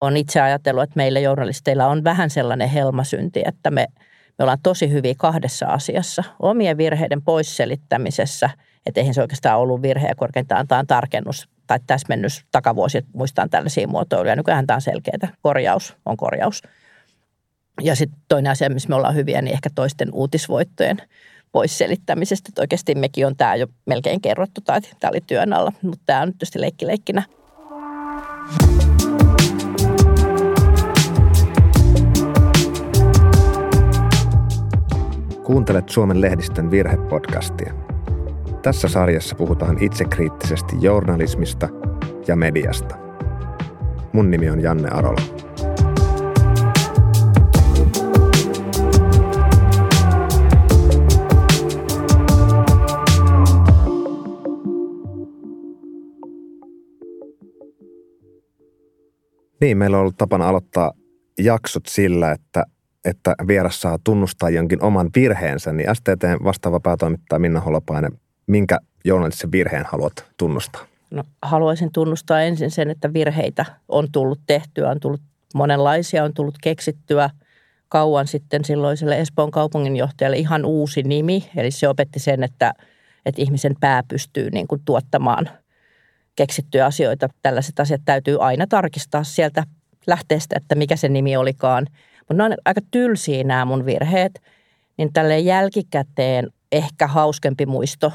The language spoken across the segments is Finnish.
Olen itse ajatellut, että meillä journalisteilla on vähän sellainen helmasynti, että me, me ollaan tosi hyviä kahdessa asiassa. Omien virheiden poisselittämisessä, että eihän se oikeastaan ollut virhe ja korkeintaan tämä on tarkennus tai täsmennys takavuosi, muistan tällaisia muotoiluja. Nykyään tämä on selkeää. Korjaus on korjaus. Ja sitten toinen asia, missä me ollaan hyviä, niin ehkä toisten uutisvoittojen pois selittämisestä. Että oikeasti mekin on tämä jo melkein kerrottu tai tämä oli työn alla, mutta tämä on nyt tietysti leikkileikkinä. Kuuntelet Suomen lehdistön virhepodcastia. Tässä sarjassa puhutaan itsekriittisesti journalismista ja mediasta. Mun nimi on Janne Arola. Niin, meillä on ollut tapana aloittaa jaksot sillä, että, että vieras saa tunnustaa jonkin oman virheensä, niin STT vastaava päätoimittaja Minna Holopainen, minkä journalistisen virheen haluat tunnustaa? No, haluaisin tunnustaa ensin sen, että virheitä on tullut tehtyä, on tullut monenlaisia, on tullut keksittyä kauan sitten silloiselle Espoon kaupunginjohtajalle ihan uusi nimi. Eli se opetti sen, että, että ihmisen pää pystyy niin kuin tuottamaan keksittyjä asioita. Tällaiset asiat täytyy aina tarkistaa sieltä lähteestä, että mikä se nimi olikaan. Mutta ne on aika tylsiä nämä mun virheet. Niin tälle jälkikäteen ehkä hauskempi muisto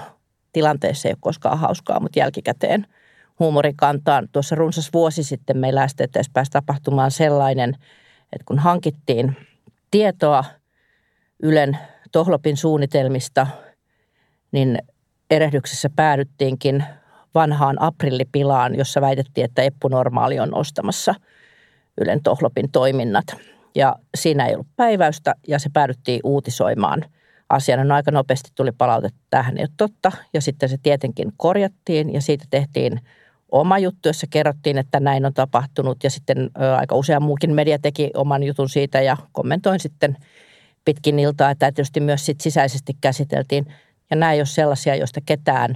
tilanteessa ei ole koskaan hauskaa, mutta jälkikäteen huumorikantaan. Tuossa runsas vuosi sitten meillä STTS pääsi tapahtumaan sellainen, että kun hankittiin tietoa Ylen Tohlopin suunnitelmista, niin erehdyksessä päädyttiinkin vanhaan aprillipilaan, jossa väitettiin, että Eppu Normaali on ostamassa Ylen Tohlopin toiminnat. Ja siinä ei ollut päiväystä ja se päädyttiin uutisoimaan – asiana. No aika nopeasti tuli palautetta, tämähän ei ole totta. Ja sitten se tietenkin korjattiin ja siitä tehtiin oma juttu, jossa kerrottiin, että näin on tapahtunut. Ja sitten aika usea muukin media teki oman jutun siitä ja kommentoin sitten pitkin iltaa, että tietysti myös sit sisäisesti käsiteltiin. Ja nämä ei ole sellaisia, joista ketään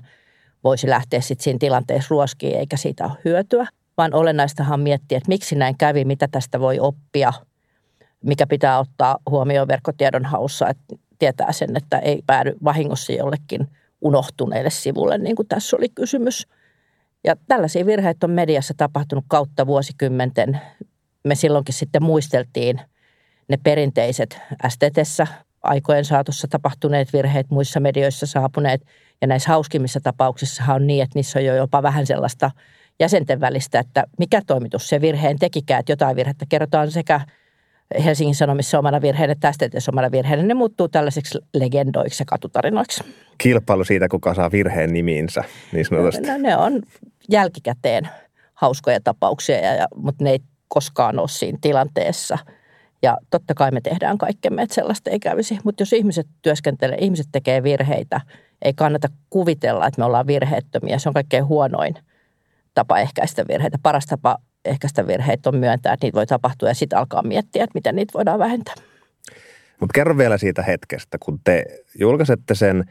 voisi lähteä sitten siinä tilanteessa ruoskiin, eikä siitä ole hyötyä. Vaan olennaistahan miettiä, että miksi näin kävi, mitä tästä voi oppia, mikä pitää ottaa huomioon verkkotiedon haussa. Että tietää sen, että ei päädy vahingossa jollekin unohtuneelle sivulle, niin kuin tässä oli kysymys. Ja tällaisia virheitä on mediassa tapahtunut kautta vuosikymmenten. Me silloinkin sitten muisteltiin ne perinteiset STTssä aikojen saatossa tapahtuneet virheet, muissa medioissa saapuneet. Ja näissä hauskimmissa tapauksissa on niin, että niissä on jo jopa vähän sellaista jäsenten välistä, että mikä toimitus se virheen tekikään, että jotain virhettä kerrotaan sekä – Helsingin Sanomissa omana virheenä, tästä omana virheenä, ne muuttuu tällaiseksi legendoiksi ja katutarinoiksi. Kilpailu siitä, kuka saa virheen nimiinsä, niin sanotusti. No, ne on jälkikäteen hauskoja tapauksia, ja, ja, mutta ne ei koskaan ole siinä tilanteessa. Ja totta kai me tehdään kaikkemme, että sellaista ei kävisi. Mutta jos ihmiset työskentelee, ihmiset tekee virheitä, ei kannata kuvitella, että me ollaan virheettömiä. Se on kaikkein huonoin tapa ehkäistä virheitä. Paras tapa ehkäistä virheitä on myöntää, että niitä voi tapahtua ja sitten alkaa miettiä, että miten niitä voidaan vähentää. Mutta kerro vielä siitä hetkestä, kun te julkaisette sen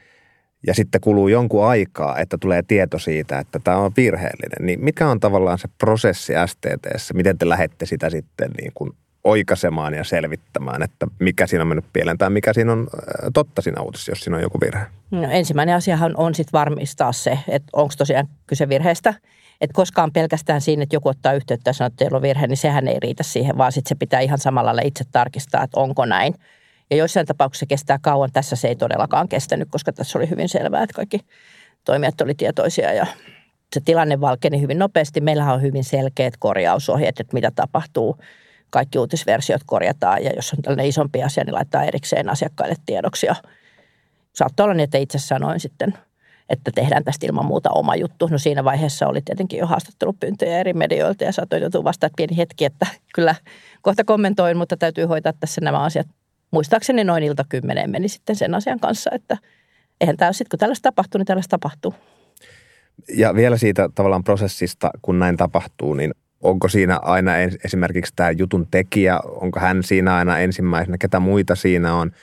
ja sitten kuluu jonkun aikaa, että tulee tieto siitä, että tämä on virheellinen. Niin mikä on tavallaan se prosessi STTssä? Miten te lähette sitä sitten niin kuin oikaisemaan ja selvittämään, että mikä siinä on mennyt pieleen tai mikä siinä on totta siinä uutisessa, jos siinä on joku virhe? No, ensimmäinen asiahan on sitten varmistaa se, että onko tosiaan kyse virheestä – että koskaan pelkästään siinä, että joku ottaa yhteyttä ja sanoo, että teillä on virhe, niin sehän ei riitä siihen, vaan sitten se pitää ihan samalla lailla itse tarkistaa, että onko näin. Ja joissain tapauksissa kestää kauan. Tässä se ei todellakaan kestänyt, koska tässä oli hyvin selvää, että kaikki toimijat oli tietoisia ja se tilanne valkeni hyvin nopeasti. Meillähän on hyvin selkeät korjausohjeet, että mitä tapahtuu. Kaikki uutisversiot korjataan ja jos on tällainen isompi asia, niin laittaa erikseen asiakkaille tiedoksi. Ja saattaa olla niin, että itse sanoin sitten – että tehdään tästä ilman muuta oma juttu. No siinä vaiheessa oli tietenkin jo haastattelupyyntöjä eri medioilta ja saatoin joutua vasta pieni hetki, että kyllä kohta kommentoin, mutta täytyy hoitaa tässä nämä asiat. Muistaakseni noin ilta kymmeneen meni sitten sen asian kanssa, että eihän tämä sitten kun tällaista tapahtuu, niin tällaista tapahtuu. Ja vielä siitä tavallaan prosessista, kun näin tapahtuu, niin onko siinä aina esimerkiksi tämä jutun tekijä, onko hän siinä aina ensimmäisenä, ketä muita siinä on –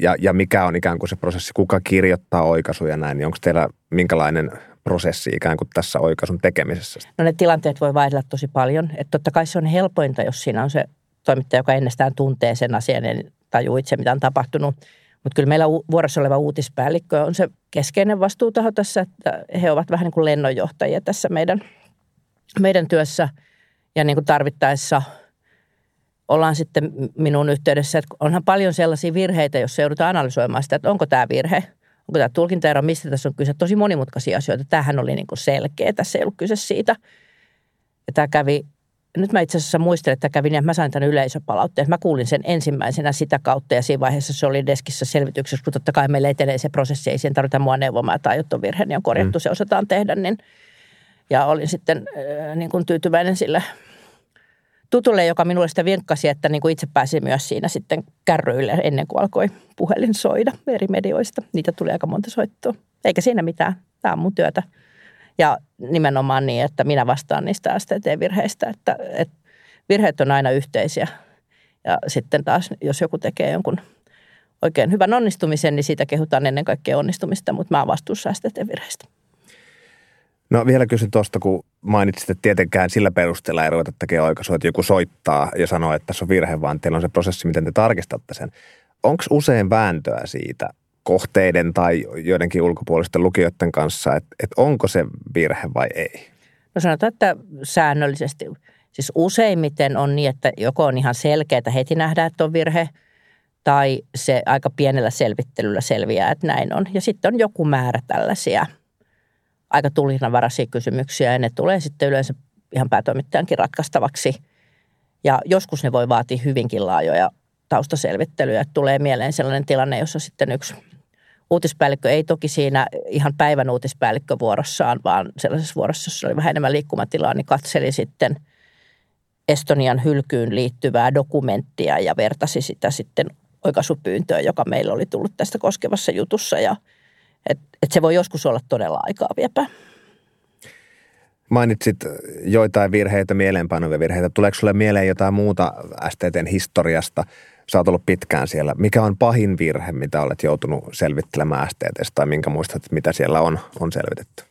ja, ja mikä on ikään kuin se prosessi, kuka kirjoittaa oikaisuja näin, niin onko teillä minkälainen prosessi ikään kuin tässä oikaisun tekemisessä? No ne tilanteet voi vaihdella tosi paljon. Että totta kai se on helpointa, jos siinä on se toimittaja, joka ennestään tuntee sen asian ja tajuu itse, mitä on tapahtunut. Mutta kyllä meillä vuorossa oleva uutispäällikkö on se keskeinen vastuutaho tässä, että he ovat vähän niin kuin lennonjohtajia tässä meidän, meidän työssä. Ja niin kuin tarvittaessa ollaan sitten minun yhteydessä, että onhan paljon sellaisia virheitä, jos joudutaan analysoimaan sitä, että onko tämä virhe, onko tämä tulkintaero, mistä tässä on kyse. Tosi monimutkaisia asioita. Tämähän oli niin kuin selkeä, tässä ei ollut kyse siitä. Ja tämä kävi nyt mä itse asiassa muistelen, että kävin ja mä sain tämän yleisöpalautteen. Mä kuulin sen ensimmäisenä sitä kautta ja siinä vaiheessa se oli deskissä selvityksessä, kun totta kai meillä etenee se prosessi, ei siihen tarvita mua neuvomaan, että aiot on virhe, niin on korjattu, mm. se osataan tehdä. Niin, ja olin sitten äh, niin kuin tyytyväinen sille tutulle, joka minulle sitä vinkkasi, että niin kuin itse pääsi myös siinä sitten kärryille ennen kuin alkoi puhelin soida eri medioista. Niitä tuli aika monta soittoa. Eikä siinä mitään. Tämä on mun työtä. Ja nimenomaan niin, että minä vastaan niistä STT-virheistä, että, että virheet on aina yhteisiä. Ja sitten taas, jos joku tekee jonkun oikein hyvän onnistumisen, niin siitä kehutaan ennen kaikkea onnistumista, mutta mä oon vastuussa STT-virheistä. No vielä kysyn tuosta, kun mainitsit, että tietenkään sillä perusteella ei ruveta tekemään oikaisua, että joku soittaa ja sanoo, että tässä on virhe, vaan teillä on se prosessi, miten te tarkistatte sen. Onko usein vääntöä siitä, kohteiden tai joidenkin ulkopuolisten lukijoiden kanssa, että, että onko se virhe vai ei? No sanotaan, että säännöllisesti. Siis useimmiten on niin, että joko on ihan selkeää, heti nähdään, että on virhe, tai se aika pienellä selvittelyllä selviää, että näin on. Ja sitten on joku määrä tällaisia aika tulinavaraisia kysymyksiä, ja ne tulee sitten yleensä ihan päätoimittajankin ratkaistavaksi. Ja joskus ne voi vaatia hyvinkin laajoja taustaselvittelyjä. Tulee mieleen sellainen tilanne, jossa sitten yksi uutispäällikkö ei toki siinä ihan päivän uutispäällikkövuorossaan, vaan sellaisessa vuorossa, jossa oli vähän enemmän liikkumatilaa, niin katseli sitten Estonian hylkyyn liittyvää dokumenttia ja vertasi sitä sitten oikaisupyyntöön, joka meillä oli tullut tästä koskevassa jutussa. Ja et, et se voi joskus olla todella aikaa viepää. Mainitsit joitain virheitä, mieleenpainuvia virheitä. Tuleeko sinulle mieleen jotain muuta STTn historiasta – sä oot ollut pitkään siellä. Mikä on pahin virhe, mitä olet joutunut selvittelemään STTstä tai minkä muistat, mitä siellä on, on selvitetty?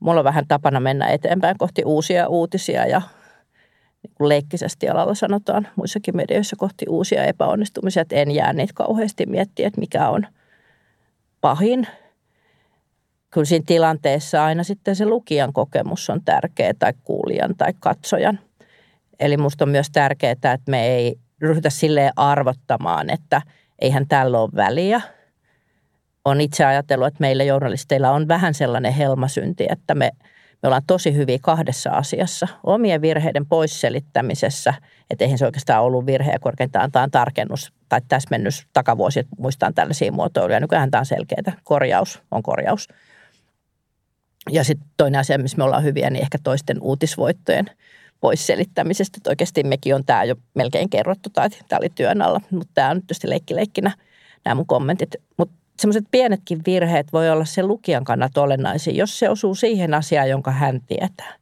Mulla on vähän tapana mennä eteenpäin kohti uusia uutisia ja niin kuin leikkisesti alalla sanotaan muissakin medioissa kohti uusia epäonnistumisia, että en jää niitä kauheasti miettiä, että mikä on pahin. Kyllä siinä tilanteessa aina sitten se lukijan kokemus on tärkeä tai kuulijan tai katsojan. Eli musta on myös tärkeää, että me ei ryhdytä silleen arvottamaan, että eihän tällä ole väliä. On itse ajatellut, että meillä journalisteilla on vähän sellainen helmasynti, että me, me ollaan tosi hyviä kahdessa asiassa. Omien virheiden poisselittämisessä, että eihän se oikeastaan ollut virhe ja korkeintaan tämä on tarkennus tai täsmennys takavuosi, että muistaan tällaisia muotoiluja. Nykyään tämä on selkeää. Korjaus on korjaus. Ja sitten toinen asia, missä me ollaan hyviä, niin ehkä toisten uutisvoittojen – pois selittämisestä. Että oikeasti mekin on tämä jo melkein kerrottu tai tämä oli työn alla, mutta tämä on tietysti leikkileikkinä nämä mun kommentit. Mutta semmoiset pienetkin virheet voi olla se lukijan kannalta olennaisia, jos se osuu siihen asiaan, jonka hän tietää.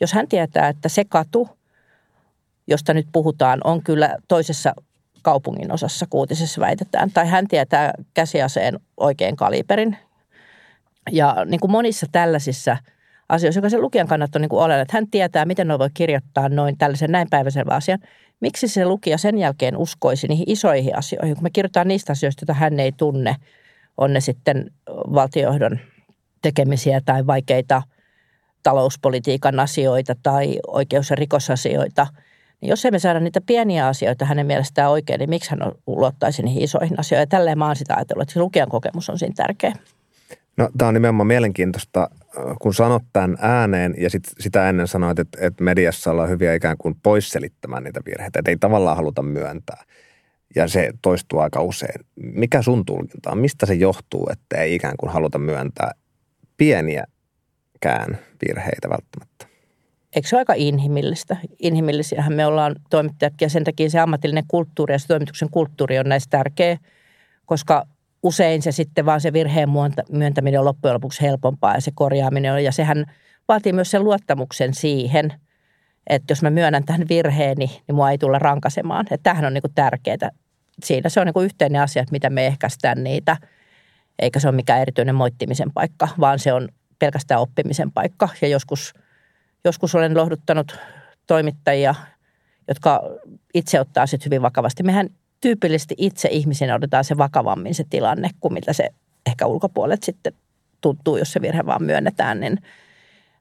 Jos hän tietää, että se katu, josta nyt puhutaan, on kyllä toisessa kaupungin osassa kuutisessa väitetään, tai hän tietää käsiaseen oikein kaliberin. Ja niin kuin monissa tällaisissa – asioissa, joka sen lukijan kannalta on niin oleellinen, että hän tietää, miten ne voi kirjoittaa noin tällaisen näin päiväselvän asian. Miksi se lukija sen jälkeen uskoisi niihin isoihin asioihin, kun me kirjoitetaan niistä asioista, joita hän ei tunne, on ne sitten valtiojohdon tekemisiä tai vaikeita talouspolitiikan asioita tai oikeus- ja rikosasioita. Niin jos emme saada niitä pieniä asioita hänen mielestään oikein, niin miksi hän luottaisi niihin isoihin asioihin? Ja tälleen mä oon sitä ajatellut, että se lukijan kokemus on siinä tärkeä. No tämä on nimenomaan mielenkiintoista, kun sanot tämän ääneen ja sit, sitä ennen sanoit, että, että mediassa ollaan hyviä ikään kuin poisselittämään niitä virheitä, että ei tavallaan haluta myöntää. Ja se toistuu aika usein. Mikä sun tulkinta on? Mistä se johtuu, että ei ikään kuin haluta myöntää pieniäkään virheitä välttämättä? Eikö se ole aika inhimillistä? Inhimillisiähän me ollaan toimittajat ja sen takia se ammatillinen kulttuuri ja se toimituksen kulttuuri on näistä tärkeä, koska usein se sitten vaan se virheen myöntäminen on loppujen lopuksi helpompaa ja se korjaaminen on. Ja sehän vaatii myös sen luottamuksen siihen, että jos mä myönnän tähän virheeni, niin mua ei tulla rankasemaan. Että tämähän on niin tärkeää. Siinä se on niin yhteinen asia, että miten me ehkäistään niitä, eikä se ole mikään erityinen moittimisen paikka, vaan se on pelkästään oppimisen paikka. Ja joskus, joskus olen lohduttanut toimittajia, jotka itse ottaa sitten hyvin vakavasti. Mehän tyypillisesti itse ihmisinä otetaan se vakavammin se tilanne kuin mitä se ehkä ulkopuolet sitten tuntuu, jos se virhe vaan myönnetään, niin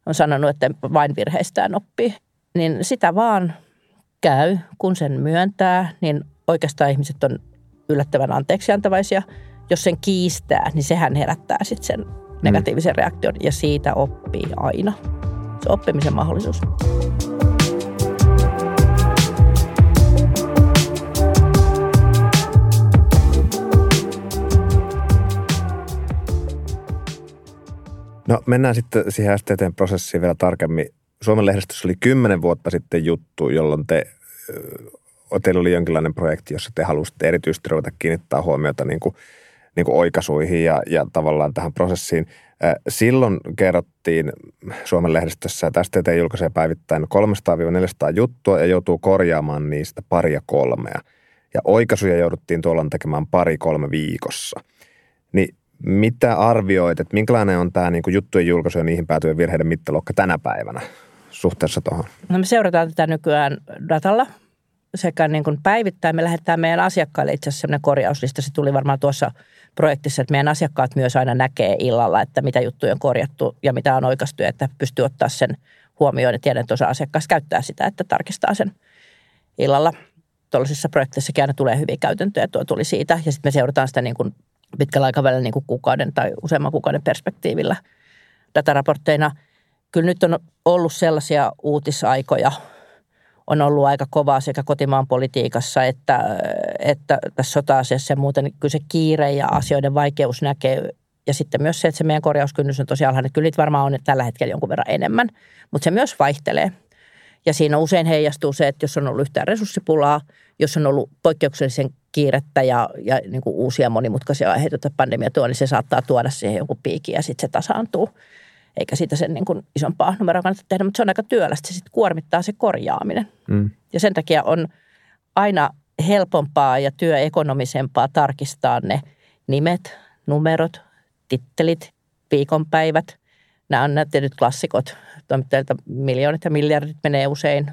on sanonut, että vain virheistään oppii. Niin sitä vaan käy, kun sen myöntää, niin oikeastaan ihmiset on yllättävän anteeksiantavaisia. Jos sen kiistää, niin sehän herättää sitten sen negatiivisen reaktion ja siitä oppii aina. Se oppimisen mahdollisuus. No mennään sitten siihen STT-prosessiin vielä tarkemmin. Suomen lehdistössä oli kymmenen vuotta sitten juttu, jolloin te, teillä oli jonkinlainen projekti, jossa te halusitte erityisesti ruveta kiinnittää huomiota niin kuin, niin kuin oikaisuihin ja, ja tavallaan tähän prosessiin. Silloin kerrottiin Suomen lehdistössä, että STT julkaisee päivittäin 300-400 juttua ja joutuu korjaamaan niistä paria kolmea. Ja oikaisuja jouduttiin tuolloin tekemään pari-kolme viikossa. Niin mitä arvioit, että minkälainen on tämä niin juttujen julkaisu ja niihin päätyvien virheiden mittaluokka tänä päivänä suhteessa tuohon? No me seurataan tätä nykyään datalla sekä niin kuin päivittäin. Me lähetetään meidän asiakkaille itse asiassa sellainen korjauslista. Se tuli varmaan tuossa projektissa, että meidän asiakkaat myös aina näkee illalla, että mitä juttuja on korjattu ja mitä on oikaistu, että pystyy ottaa sen huomioon. Ja tiedän, että osa asiakkaista käyttää sitä, että tarkistaa sen illalla. Tuollaisissa projekteissakin aina tulee hyviä käytäntöjä. Tuo tuli siitä. Ja sitten me seurataan sitä niin kuin pitkällä aikavälillä niin kuin kuukauden tai useamman kuukauden perspektiivillä dataraportteina. Kyllä nyt on ollut sellaisia uutisaikoja, on ollut aika kovaa sekä kotimaan politiikassa että, että tässä sota-asiassa ja muuten. Kyllä se kiire ja asioiden vaikeus näkee ja sitten myös se, että se meidän korjauskynnys on tosi alhainen. Kyllä niitä varmaan on tällä hetkellä jonkun verran enemmän, mutta se myös vaihtelee. Ja siinä usein heijastuu se, että jos on ollut yhtään resurssipulaa, jos on ollut poikkeuksellisen kiirettä ja, ja niin kuin uusia monimutkaisia aiheita, että pandemia tuo, niin se saattaa tuoda siihen jonkun piikin ja sitten se tasaantuu. Eikä siitä sen niin kuin isompaa numeroa kannata tehdä, mutta se on aika työlästä. Se sitten kuormittaa se korjaaminen. Mm. Ja sen takia on aina helpompaa ja työekonomisempaa tarkistaa ne nimet, numerot, tittelit, viikonpäivät. Nämä on nämä tietyt klassikot. Toimittajilta miljoonat ja miljardit menee usein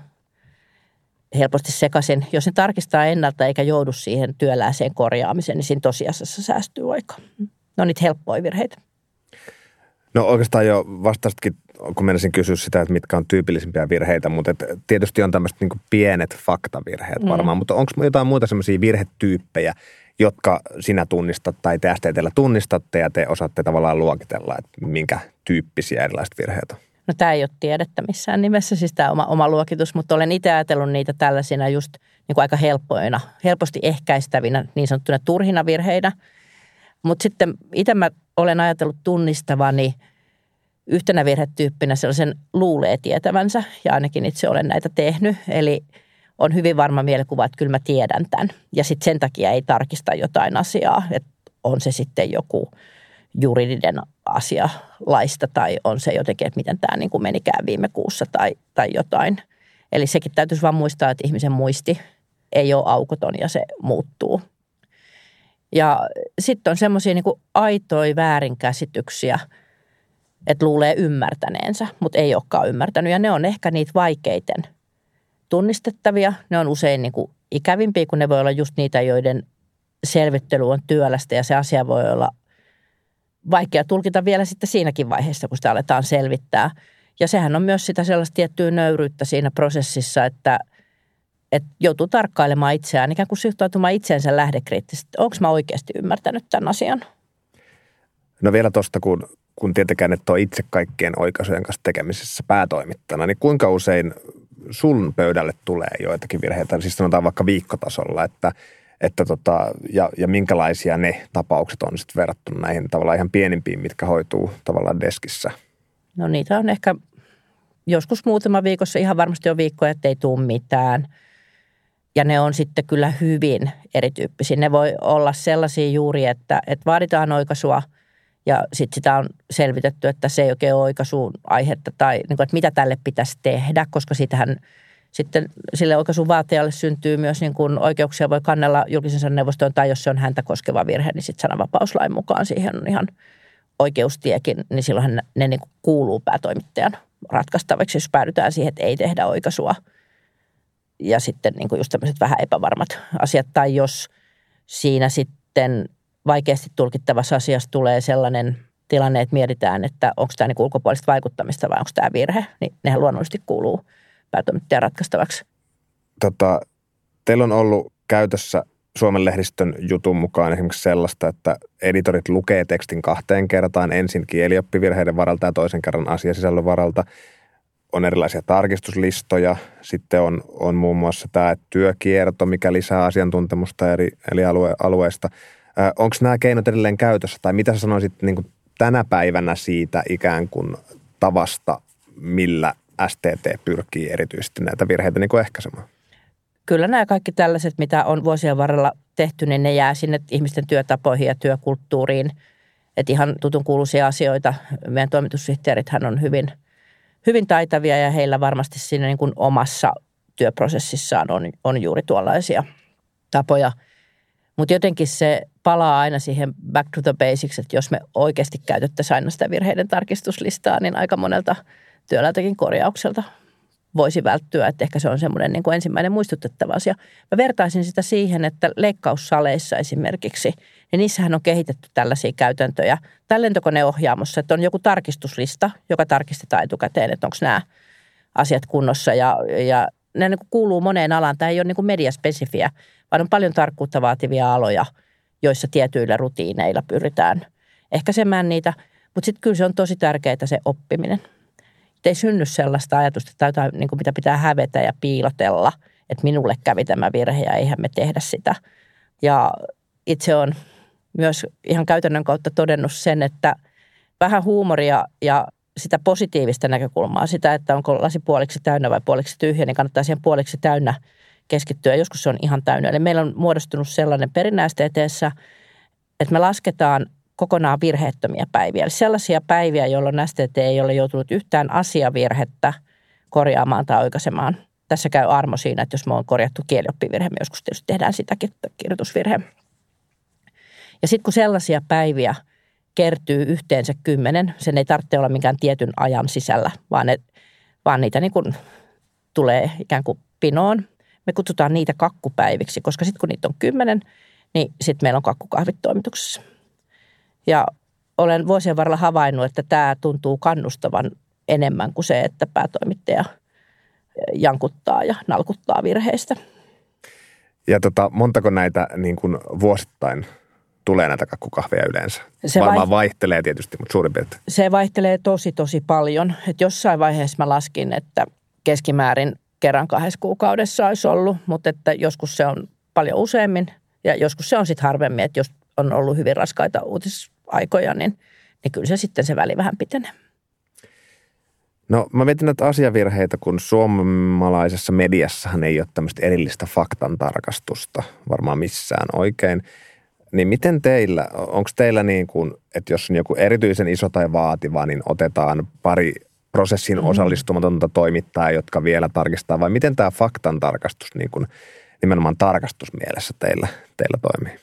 helposti sekaisin. Jos ne tarkistaa ennalta eikä joudu siihen työlääseen korjaamiseen, niin siinä tosiasiassa säästyy aika. No niitä helppoja virheitä. No oikeastaan jo vastasitkin, kun menisin kysyä sitä, että mitkä on tyypillisimpiä virheitä, mutta et tietysti on tämmöiset niin pienet faktavirheet mm. varmaan, mutta onko jotain muita semmoisia virhetyyppejä, jotka sinä tunnistat tai te STTllä tunnistatte ja te osaatte tavallaan luokitella, että minkä tyyppisiä erilaiset virheet on? No tämä ei ole tiedettä missään nimessä, siis tämä oma, oma luokitus, mutta olen itse ajatellut niitä tällaisina just niin kuin aika helppoina, helposti ehkäistävinä niin sanottuna turhina virheinä. Mutta sitten itse mä olen ajatellut tunnistavani yhtenä virhetyyppinä sellaisen luulee tietävänsä, ja ainakin itse olen näitä tehnyt. Eli on hyvin varma mielikuva, että kyllä mä tiedän tämän. Ja sitten sen takia ei tarkista jotain asiaa, että on se sitten joku juridinen asia laista tai on se jotenkin, että miten tämä niin kuin menikään viime kuussa tai, tai jotain. Eli sekin täytyisi vaan muistaa, että ihmisen muisti ei ole aukoton ja se muuttuu. Ja sitten on semmoisia niin aitoja väärinkäsityksiä, että luulee ymmärtäneensä, mutta ei olekaan ymmärtänyt. Ja ne on ehkä niitä vaikeiten tunnistettavia. Ne on usein niin kuin ikävimpiä, kun ne voi olla just niitä, joiden selvittely on työlästä ja se asia voi olla vaikea tulkita vielä sitten siinäkin vaiheessa, kun sitä aletaan selvittää. Ja sehän on myös sitä sellaista tiettyä nöyryyttä siinä prosessissa, että, että joutuu tarkkailemaan itseään, ikään kuin suhtautumaan itseensä lähdekriittisesti. Onko mä oikeasti ymmärtänyt tämän asian? No vielä tuosta, kun, kun tietenkään et ole itse kaikkien oikaisujen kanssa tekemisessä päätoimittana, niin kuinka usein sun pöydälle tulee joitakin virheitä? Siis sanotaan vaikka viikkotasolla, että – että tota, ja, ja minkälaisia ne tapaukset on sitten verrattuna näihin tavallaan ihan pienimpiin, mitkä hoituu tavallaan deskissä? No niitä on ehkä joskus muutama viikossa, ihan varmasti on viikkoja, että ei tule mitään. Ja ne on sitten kyllä hyvin erityyppisiä. Ne voi olla sellaisia juuri, että, että vaaditaan oikaisua ja sitten sitä on selvitetty, että se ei oikein ole oikaisuun aihetta tai niin kuin, että mitä tälle pitäisi tehdä, koska sitähän – sitten sille oikaisun vaatijalle syntyy myös niin kuin oikeuksia, voi kannella julkisen neuvostoon tai jos se on häntä koskeva virhe, niin sitten sananvapauslain mukaan siihen on ihan oikeustiekin, niin silloinhan ne, niin kuin kuuluu päätoimittajan ratkaistavaksi, jos päädytään siihen, että ei tehdä oikaisua. Ja sitten niin kuin just tämmöiset vähän epävarmat asiat. Tai jos siinä sitten vaikeasti tulkittavassa asiassa tulee sellainen tilanne, että mietitään, että onko tämä niin ulkopuolista vaikuttamista vai onko tämä virhe, niin nehän luonnollisesti kuuluu päätoimittajan ratkaistavaksi. Tota, teillä on ollut käytössä Suomen lehdistön jutun mukaan esimerkiksi sellaista, että editorit lukee tekstin kahteen kertaan, ensin kielioppivirheiden varalta ja toisen kerran asiasisällön varalta. On erilaisia tarkistuslistoja, sitten on, on muun muassa tämä työkierto, mikä lisää asiantuntemusta eri, eri alue, alueista. Onko nämä keinot edelleen käytössä tai mitä sä sanoisit niin kuin tänä päivänä siitä ikään kuin tavasta, millä STT pyrkii erityisesti näitä virheitä niin kuin ehkäisemään? kyllä nämä kaikki tällaiset, mitä on vuosien varrella tehty, niin ne jää sinne ihmisten työtapoihin ja työkulttuuriin. Että ihan tutun kuuluisia asioita. Meidän toimitussihteerithän on hyvin, hyvin taitavia ja heillä varmasti siinä niin kuin omassa työprosessissaan on, on juuri tuollaisia tapoja. Mutta jotenkin se palaa aina siihen back to the basics, että jos me oikeasti käytettäisiin aina sitä virheiden tarkistuslistaa, niin aika monelta työläältäkin korjaukselta voisi välttyä, että ehkä se on semmoinen niin kuin ensimmäinen muistutettava asia. Mä vertaisin sitä siihen, että leikkaussaleissa esimerkiksi, niin niissähän on kehitetty tällaisia käytäntöjä. Tällä lentokoneohjaamossa, että on joku tarkistuslista, joka tarkistetaan etukäteen, että onko nämä asiat kunnossa ja, ja ne niin kuin kuuluu moneen alaan. Tämä ei ole niin kuin mediaspesifiä, vaan on paljon tarkkuutta vaativia aloja, joissa tietyillä rutiineilla pyritään ehkäisemään niitä. Mutta sitten kyllä se on tosi tärkeää se oppiminen ei synny sellaista ajatusta, että jotain, niin kuin mitä pitää hävetä ja piilotella, että minulle kävi tämä virhe ja eihän me tehdä sitä. Ja itse on myös ihan käytännön kautta todennut sen, että vähän huumoria ja sitä positiivista näkökulmaa, sitä, että onko lasi puoliksi täynnä vai puoliksi tyhjä, niin kannattaa siihen puoliksi täynnä keskittyä. Joskus se on ihan täynnä. Eli meillä on muodostunut sellainen perinnäisteeteessä, että me lasketaan kokonaan virheettömiä päiviä. Eli sellaisia päiviä, jolloin STT ei ole joutunut yhtään asiavirhettä korjaamaan tai oikaisemaan. Tässä käy armo siinä, että jos me on korjattu kielioppivirhe, me joskus tietysti tehdään sitäkin kirjoitusvirhe. Ja sitten kun sellaisia päiviä kertyy yhteensä kymmenen, sen ei tarvitse olla mikään tietyn ajan sisällä, vaan, ne, vaan niitä niin kuin tulee ikään kuin pinoon. Me kutsutaan niitä kakkupäiviksi, koska sitten kun niitä on kymmenen, niin sitten meillä on kakkukahvit toimituksessa. Ja olen vuosien varrella havainnut, että tämä tuntuu kannustavan enemmän kuin se, että päätoimittaja jankuttaa ja nalkuttaa virheistä. Ja tota, montako näitä niin kuin vuosittain tulee näitä kakkukahveja yleensä? Se Varmaan vai... vaihtelee tietysti, mutta suurin piirtein. Se vaihtelee tosi, tosi paljon. Et jossain vaiheessa mä laskin, että keskimäärin kerran kahdessa kuukaudessa olisi ollut, mutta että joskus se on paljon useammin ja joskus se on sitten harvemmin, että jos on ollut hyvin raskaita uutisaikoja, niin, niin kyllä se sitten se väli vähän pitenee. No mä mietin näitä asiavirheitä, kun suomalaisessa mediassahan ei ole tämmöistä erillistä faktan tarkastusta varmaan missään oikein. Niin miten teillä, onko teillä niin kuin, että jos on joku erityisen iso tai vaativa, niin otetaan pari prosessin mm. osallistumatonta toimittajaa, jotka vielä tarkistaa, vai miten tämä faktan tarkastus niin kuin nimenomaan tarkastusmielessä teillä, teillä toimii?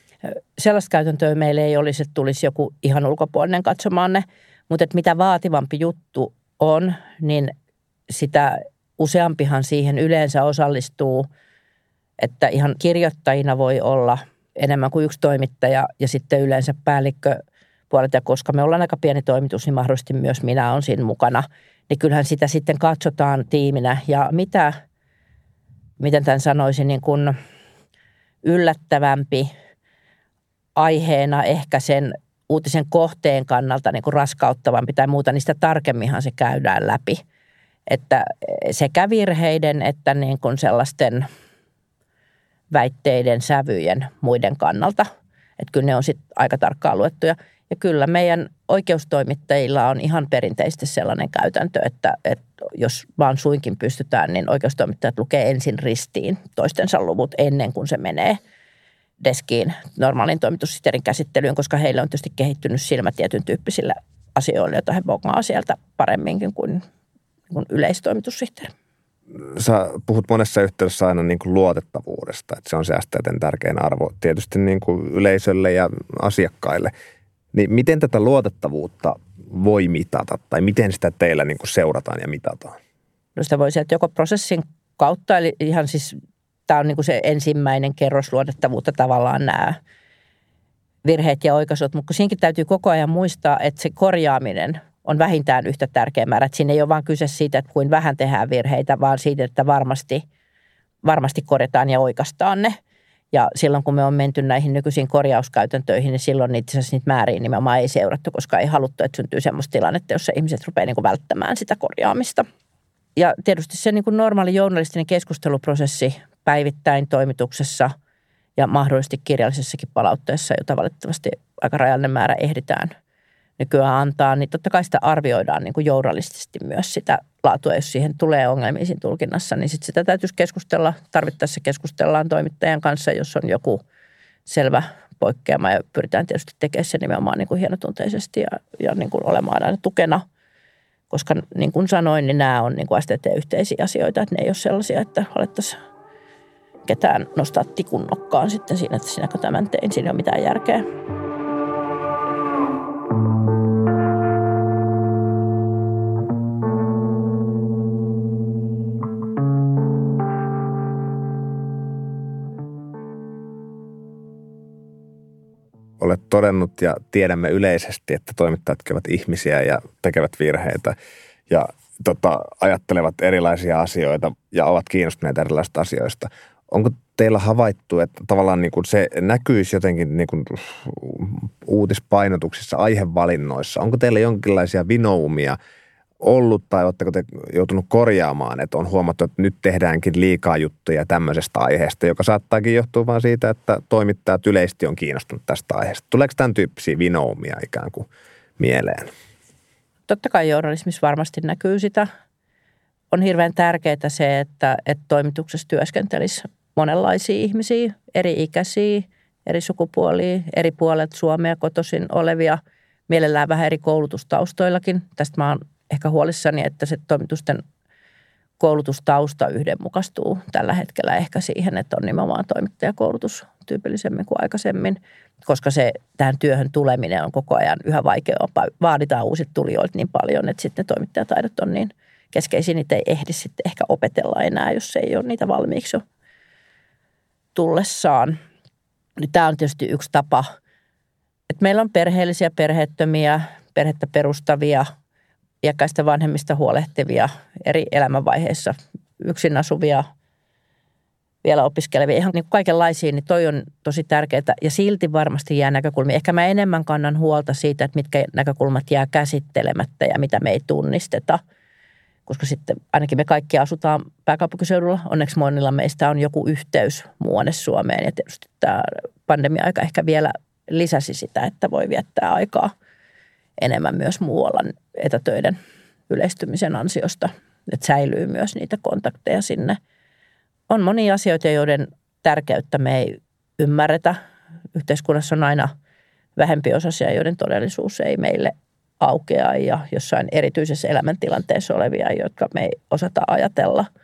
Sellaista käytäntöä meillä ei olisi, että tulisi joku ihan ulkopuolinen katsomaan ne. Mutta että mitä vaativampi juttu on, niin sitä useampihan siihen yleensä osallistuu, että ihan kirjoittajina voi olla enemmän kuin yksi toimittaja ja sitten yleensä päällikkö puolelta. Ja koska me ollaan aika pieni toimitus, niin mahdollisesti myös minä olen siinä mukana. Niin kyllähän sitä sitten katsotaan tiiminä ja mitä, miten tämän sanoisin, niin kuin yllättävämpi – aiheena ehkä sen uutisen kohteen kannalta niin kuin raskauttavampi tai muuta, niin sitä tarkemminhan se käydään läpi. Että sekä virheiden että niin kuin sellaisten väitteiden, sävyjen muiden kannalta. Että kyllä ne on sitten aika tarkkaan luettuja. Ja kyllä meidän oikeustoimittajilla on ihan perinteisesti sellainen käytäntö, että, että jos vaan suinkin pystytään, niin oikeustoimittajat lukee ensin ristiin toistensa luvut ennen kuin se menee – deskiin normaalin toimitussihteerin käsittelyyn, koska heillä on tietysti kehittynyt silmä tietyn tyyppisillä asioilla, joita he bongaa sieltä paremminkin kuin, kuin yleistoimitussihteeri. Sä puhut monessa yhteydessä aina niin kuin luotettavuudesta, että se on se STTn tärkein arvo tietysti niin kuin yleisölle ja asiakkaille. Niin miten tätä luotettavuutta voi mitata tai miten sitä teillä niin kuin seurataan ja mitataan? No sitä voisi että joko prosessin kautta, eli ihan siis tämä on niin kuin se ensimmäinen kerros luotettavuutta tavallaan nämä virheet ja oikaisut, mutta siinäkin täytyy koko ajan muistaa, että se korjaaminen on vähintään yhtä tärkeä määrä. Että siinä ei ole vain kyse siitä, että kuin vähän tehdään virheitä, vaan siitä, että varmasti, varmasti korjataan ja oikastaan ne. Ja silloin kun me on menty näihin nykyisiin korjauskäytäntöihin, niin silloin niitä, niitä määriä nimenomaan ei seurattu, koska ei haluttu, että syntyy sellaista tilannetta, jossa ihmiset rupeaa niin välttämään sitä korjaamista. Ja tietysti se niin kuin normaali journalistinen keskusteluprosessi päivittäin toimituksessa ja mahdollisesti kirjallisessakin palautteessa, jota valitettavasti aika rajallinen määrä ehditään nykyään antaa, niin totta kai sitä arvioidaan niin kuin journalistisesti myös sitä laatua, jos siihen tulee ongelmia siinä tulkinnassa, niin sit sitä täytyisi keskustella, tarvittaessa keskustellaan toimittajan kanssa, jos on joku selvä poikkeama ja pyritään tietysti tekemään se nimenomaan niin kuin hienotunteisesti ja, ja niin kuin olemaan aina tukena – koska niin kuin sanoin, niin nämä on niin kuin STT-yhteisiä asioita, että ne ei ole sellaisia, että alettaisiin ketään nostaa tikun nokkaan sitten siinä, että sinäkö tämän tein. Siinä ei ole mitään järkeä. olet todennut ja tiedämme yleisesti, että toimittajat ovat ihmisiä ja tekevät virheitä ja tota, ajattelevat erilaisia asioita ja ovat kiinnostuneita erilaisista asioista. Onko teillä havaittu, että tavallaan niin kuin se näkyisi jotenkin niin kuin uutispainotuksissa, aihevalinnoissa? Onko teillä jonkinlaisia vinoumia – ollut tai oletteko te joutunut korjaamaan, että on huomattu, että nyt tehdäänkin liikaa juttuja tämmöisestä aiheesta, joka saattaakin johtua vain siitä, että toimittajat yleisesti on kiinnostunut tästä aiheesta. Tuleeko tämän tyyppisiä vinoumia ikään kuin mieleen? Totta kai journalismissa varmasti näkyy sitä. On hirveän tärkeää se, että, että toimituksessa työskentelisi monenlaisia ihmisiä, eri ikäisiä, eri sukupuolia, eri puolet Suomea kotoisin olevia, mielellään vähän eri koulutustaustoillakin. Tästä mä oon ehkä huolissani, että se toimitusten koulutustausta yhdenmukaistuu tällä hetkellä ehkä siihen, että on nimenomaan toimittajakoulutus tyypillisemmin kuin aikaisemmin, koska se tähän työhön tuleminen on koko ajan yhä vaikeampaa. Vaaditaan uusit tulijoilta niin paljon, että sitten ne toimittajataidot on niin keskeisiä, niitä ei ehdi sitten ehkä opetella enää, jos ei ole niitä valmiiksi jo tullessaan. Niin tämä on tietysti yksi tapa, että meillä on perheellisiä, perheettömiä, perhettä perustavia – iäkkäistä vanhemmista huolehtivia eri elämänvaiheissa, yksin asuvia, vielä opiskelevia, ihan niin kaikenlaisia, niin toi on tosi tärkeää. Ja silti varmasti jää näkökulmia. Ehkä mä enemmän kannan huolta siitä, että mitkä näkökulmat jää käsittelemättä ja mitä me ei tunnisteta. Koska sitten ainakin me kaikki asutaan pääkaupunkiseudulla. Onneksi monilla meistä on joku yhteys muuanne Suomeen. Ja tietysti tämä pandemia-aika ehkä vielä lisäsi sitä, että voi viettää aikaa – enemmän myös muualla etätöiden yleistymisen ansiosta, että säilyy myös niitä kontakteja sinne. On monia asioita, joiden tärkeyttä me ei ymmärretä. Yhteiskunnassa on aina vähempi osasia, joiden todellisuus ei meille aukea ja jossain erityisessä elämäntilanteessa olevia, jotka me ei osata ajatella –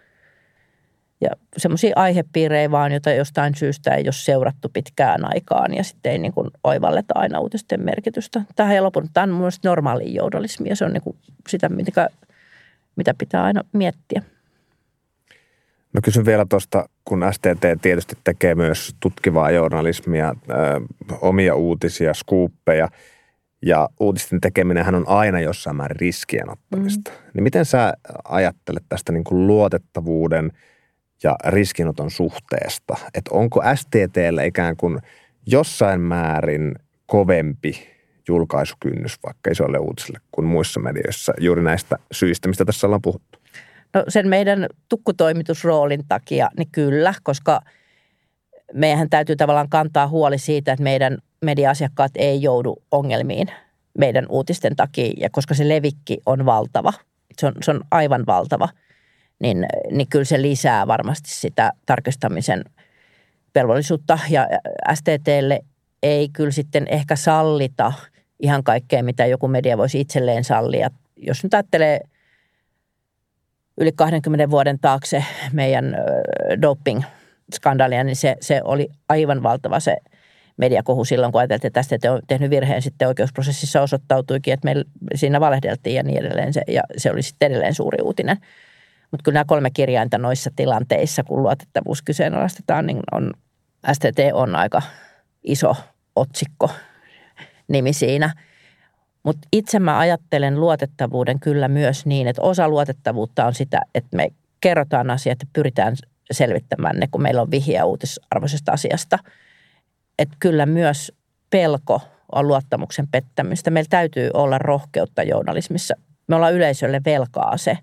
ja semmoisia aihepiirejä vaan, joita jostain syystä ei ole seurattu pitkään aikaan ja sitten ei niin kuin oivalleta aina uutisten merkitystä. Tähän ei lopun. Tämä on mun mielestä normaali journalismi ja se on niin kuin sitä, mitä, mitä pitää aina miettiä. No kysyn vielä tuosta, kun STT tietysti tekee myös tutkivaa journalismia, ö, omia uutisia, skuuppeja ja uutisten tekeminenhän on aina jossain määrin riskien ottamista. Mm. Niin miten sä ajattelet tästä niin kuin luotettavuuden – ja riskinoton suhteesta. Että onko STTllä ikään kuin jossain määrin kovempi julkaisukynnys vaikka isolle uutisille kuin muissa medioissa juuri näistä syistä, mistä tässä ollaan puhuttu? No sen meidän tukkutoimitusroolin takia, niin kyllä, koska meidän täytyy tavallaan kantaa huoli siitä, että meidän media-asiakkaat ei joudu ongelmiin meidän uutisten takia, ja koska se levikki on valtava. Se on, se on aivan valtava – niin, niin kyllä se lisää varmasti sitä tarkistamisen velvollisuutta. Ja STTlle ei kyllä sitten ehkä sallita ihan kaikkea, mitä joku media voisi itselleen sallia. Jos nyt ajattelee yli 20 vuoden taakse meidän doping-skandaalia, niin se, se oli aivan valtava se mediakohu silloin, kun ajateltiin, että tästä on tehnyt virheen, sitten oikeusprosessissa osoittautuikin, että me siinä valehdeltiin ja niin edelleen. Se, ja se oli sitten edelleen suuri uutinen. Mutta kyllä nämä kolme kirjainta noissa tilanteissa, kun luotettavuus kyseenalaistetaan, niin on, STT on aika iso otsikko nimi siinä. Mutta itse mä ajattelen luotettavuuden kyllä myös niin, että osa luotettavuutta on sitä, että me kerrotaan asiat ja pyritään selvittämään ne, kun meillä on vihjeä uutisarvoisesta asiasta. Että kyllä myös pelko on luottamuksen pettämistä. Meillä täytyy olla rohkeutta journalismissa. Me ollaan yleisölle velkaa se,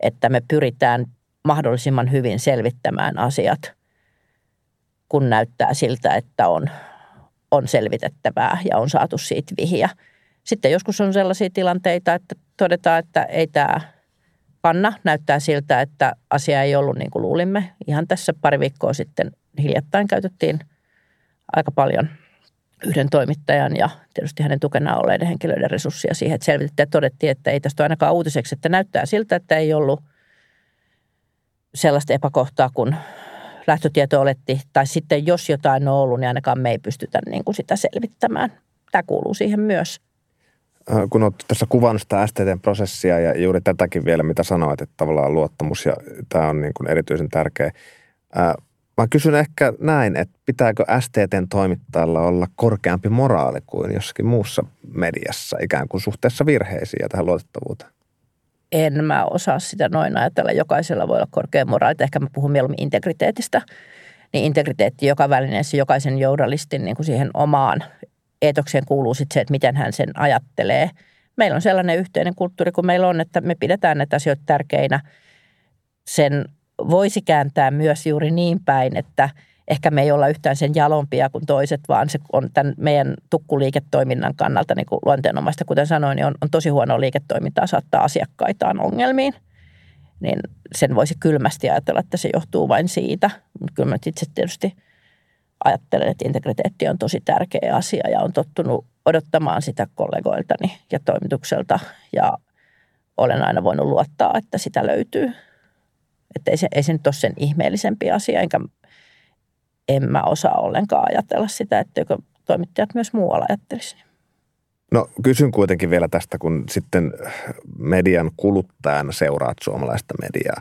että me pyritään mahdollisimman hyvin selvittämään asiat, kun näyttää siltä, että on, on selvitettävää ja on saatu siitä vihiä. Sitten joskus on sellaisia tilanteita, että todetaan, että ei tämä kanna. Näyttää siltä, että asia ei ollut niin kuin luulimme. Ihan tässä pari viikkoa sitten hiljattain käytettiin aika paljon yhden toimittajan ja tietysti hänen tukena olleiden henkilöiden resursseja siihen, että selvitettiin ja todettiin, että ei tästä ole ainakaan uutiseksi, että näyttää siltä, että ei ollut sellaista epäkohtaa, kun lähtötieto oletti, tai sitten jos jotain on ollut, niin ainakaan me ei pystytä niin kuin sitä selvittämään. Tämä kuuluu siihen myös. Äh, kun olet tässä kuvannut sitä STT-prosessia ja juuri tätäkin vielä, mitä sanoit, että tavallaan luottamus ja tämä on niin kuin erityisen tärkeä. Äh, mä kysyn ehkä näin, että pitääkö STTn toimittajalla olla korkeampi moraali kuin jossakin muussa mediassa ikään kuin suhteessa virheisiin ja tähän luotettavuuteen? En mä osaa sitä noin ajatella. Jokaisella voi olla korkea moraali. Ehkä mä puhun mieluummin integriteetistä. Niin integriteetti joka välineessä, jokaisen journalistin niin kuin siihen omaan eetokseen kuuluu sitten se, että miten hän sen ajattelee. Meillä on sellainen yhteinen kulttuuri kun meillä on, että me pidetään näitä asioita tärkeinä. Sen voisi kääntää myös juuri niin päin, että ehkä me ei olla yhtään sen jalompia kuin toiset, vaan se on tämän meidän tukkuliiketoiminnan kannalta niin kuin luonteenomaista, kuten sanoin, niin on, on tosi huono liiketoimintaa saattaa asiakkaitaan ongelmiin. Niin sen voisi kylmästi ajatella, että se johtuu vain siitä. Mutta kyllä mä itse tietysti – ajattelen, että integriteetti on tosi tärkeä asia ja on tottunut odottamaan sitä kollegoiltani ja toimitukselta ja olen aina voinut luottaa, että sitä löytyy. Että ei se, ei se nyt ole sen ihmeellisempi asia, enkä en mä osaa ollenkaan ajatella sitä, että toimittajat myös muualla ajattelisivat. No kysyn kuitenkin vielä tästä, kun sitten median kuluttajana seuraat suomalaista mediaa.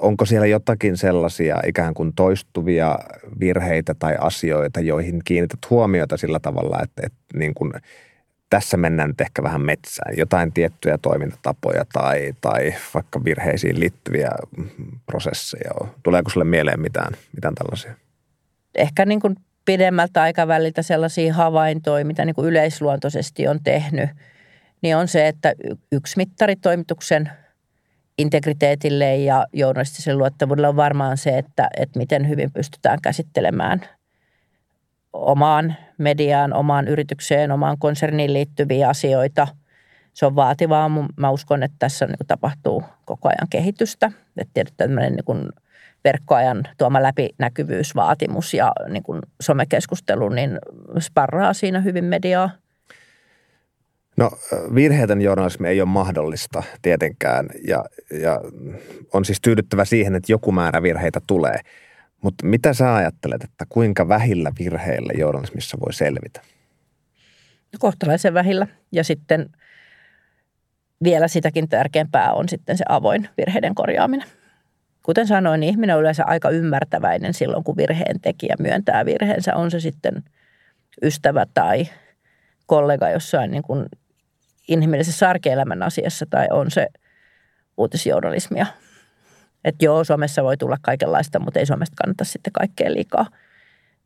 Onko siellä jotakin sellaisia ikään kuin toistuvia virheitä tai asioita, joihin kiinnität huomiota sillä tavalla, että, että niin kuin tässä mennään nyt ehkä vähän metsään. Jotain tiettyjä toimintatapoja tai, tai vaikka virheisiin liittyviä prosesseja. Tuleeko sulle mieleen mitään, mitään tällaisia? Ehkä niin kuin pidemmältä aikaväliltä sellaisia havaintoja, mitä niin kuin yleisluontoisesti on tehnyt, niin on se, että yksi mittaritoimituksen – integriteetille ja journalistiselle luottavuudelle on varmaan se, että, että miten hyvin pystytään käsittelemään omaan mediaan, omaan yritykseen, omaan konserniin liittyviä asioita. Se on vaativaa. Mä uskon, että tässä niin tapahtuu koko ajan kehitystä. Että tietysti tämmöinen niin kuin verkkoajan tuoma läpinäkyvyysvaatimus ja niin kuin somekeskustelu, niin sparraa siinä hyvin mediaa – No virheetön journalismi ei ole mahdollista tietenkään ja, ja on siis tyydyttävä siihen, että joku määrä virheitä tulee. Mutta mitä sä ajattelet, että kuinka vähillä virheillä journalismissa voi selvitä? No kohtalaisen vähillä ja sitten vielä sitäkin tärkeämpää on sitten se avoin virheiden korjaaminen. Kuten sanoin, niin ihminen on yleensä aika ymmärtäväinen silloin, kun virheen tekijä myöntää virheensä. On se sitten ystävä tai kollega jossain niin kuin inhimillisessä arkielämän asiassa tai on se uutisjournalismia. Että joo, Suomessa voi tulla kaikenlaista, mutta ei Suomesta kannata sitten kaikkea liikaa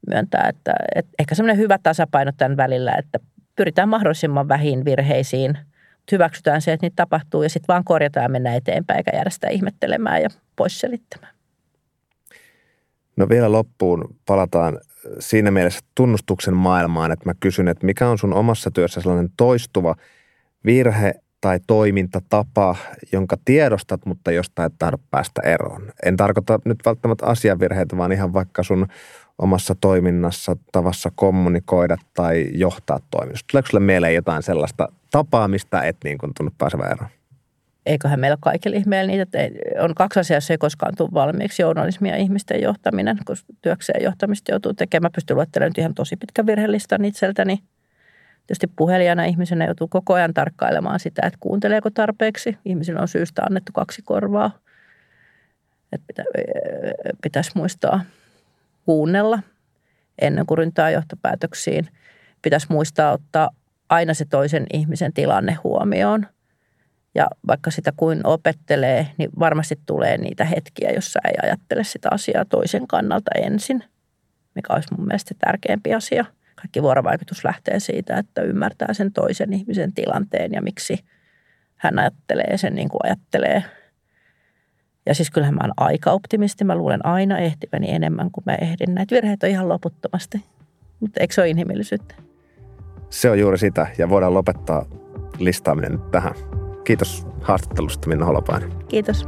myöntää. Että, että ehkä semmoinen hyvä tasapaino tämän välillä, että pyritään mahdollisimman vähin virheisiin, hyväksytään se, että niitä tapahtuu ja sitten vaan korjataan ja mennään eteenpäin eikä jäädä sitä ihmettelemään ja pois selittämään. No vielä loppuun palataan siinä mielessä tunnustuksen maailmaan, että mä kysyn, että mikä on sun omassa työssä sellainen toistuva – virhe tai toimintatapa, jonka tiedostat, mutta josta et tahdo päästä eroon. En tarkoita nyt välttämättä asiavirheitä, vaan ihan vaikka sun omassa toiminnassa, tavassa kommunikoida tai johtaa toiminnasta. Tuleeko sulle mieleen jotain sellaista tapaa, mistä et niin kuin tunnu pääsevä eroon? eiköhän meillä kaikille ihmeellä niitä, että on kaksi asiaa, jos ei koskaan tule valmiiksi, journalismi ja ihmisten johtaminen, kun työkseen johtamista joutuu tekemään. Mä pystyn luettelemaan ihan tosi pitkä virhelistan itseltäni. Tietysti puhelijana ihmisenä joutuu koko ajan tarkkailemaan sitä, että kuunteleeko tarpeeksi. Ihmisillä on syystä annettu kaksi korvaa. Että pitä, pitäisi muistaa kuunnella ennen kuin ryntää johtopäätöksiin. Pitäisi muistaa ottaa aina se toisen ihmisen tilanne huomioon – ja vaikka sitä kuin opettelee, niin varmasti tulee niitä hetkiä, jossa ei ajattele sitä asiaa toisen kannalta ensin, mikä olisi mun mielestä tärkeämpi asia. Kaikki vuorovaikutus lähtee siitä, että ymmärtää sen toisen ihmisen tilanteen ja miksi hän ajattelee sen niin kuin ajattelee. Ja siis kyllähän mä oon aika optimisti. Mä luulen aina ehtiväni enemmän kuin mä ehdin. Näitä virheitä on ihan loputtomasti. Mutta eikö se ole inhimillisyyttä? Se on juuri sitä ja voidaan lopettaa listaaminen nyt tähän. Kiitos haastattelusta Minna Holopainen. Kiitos.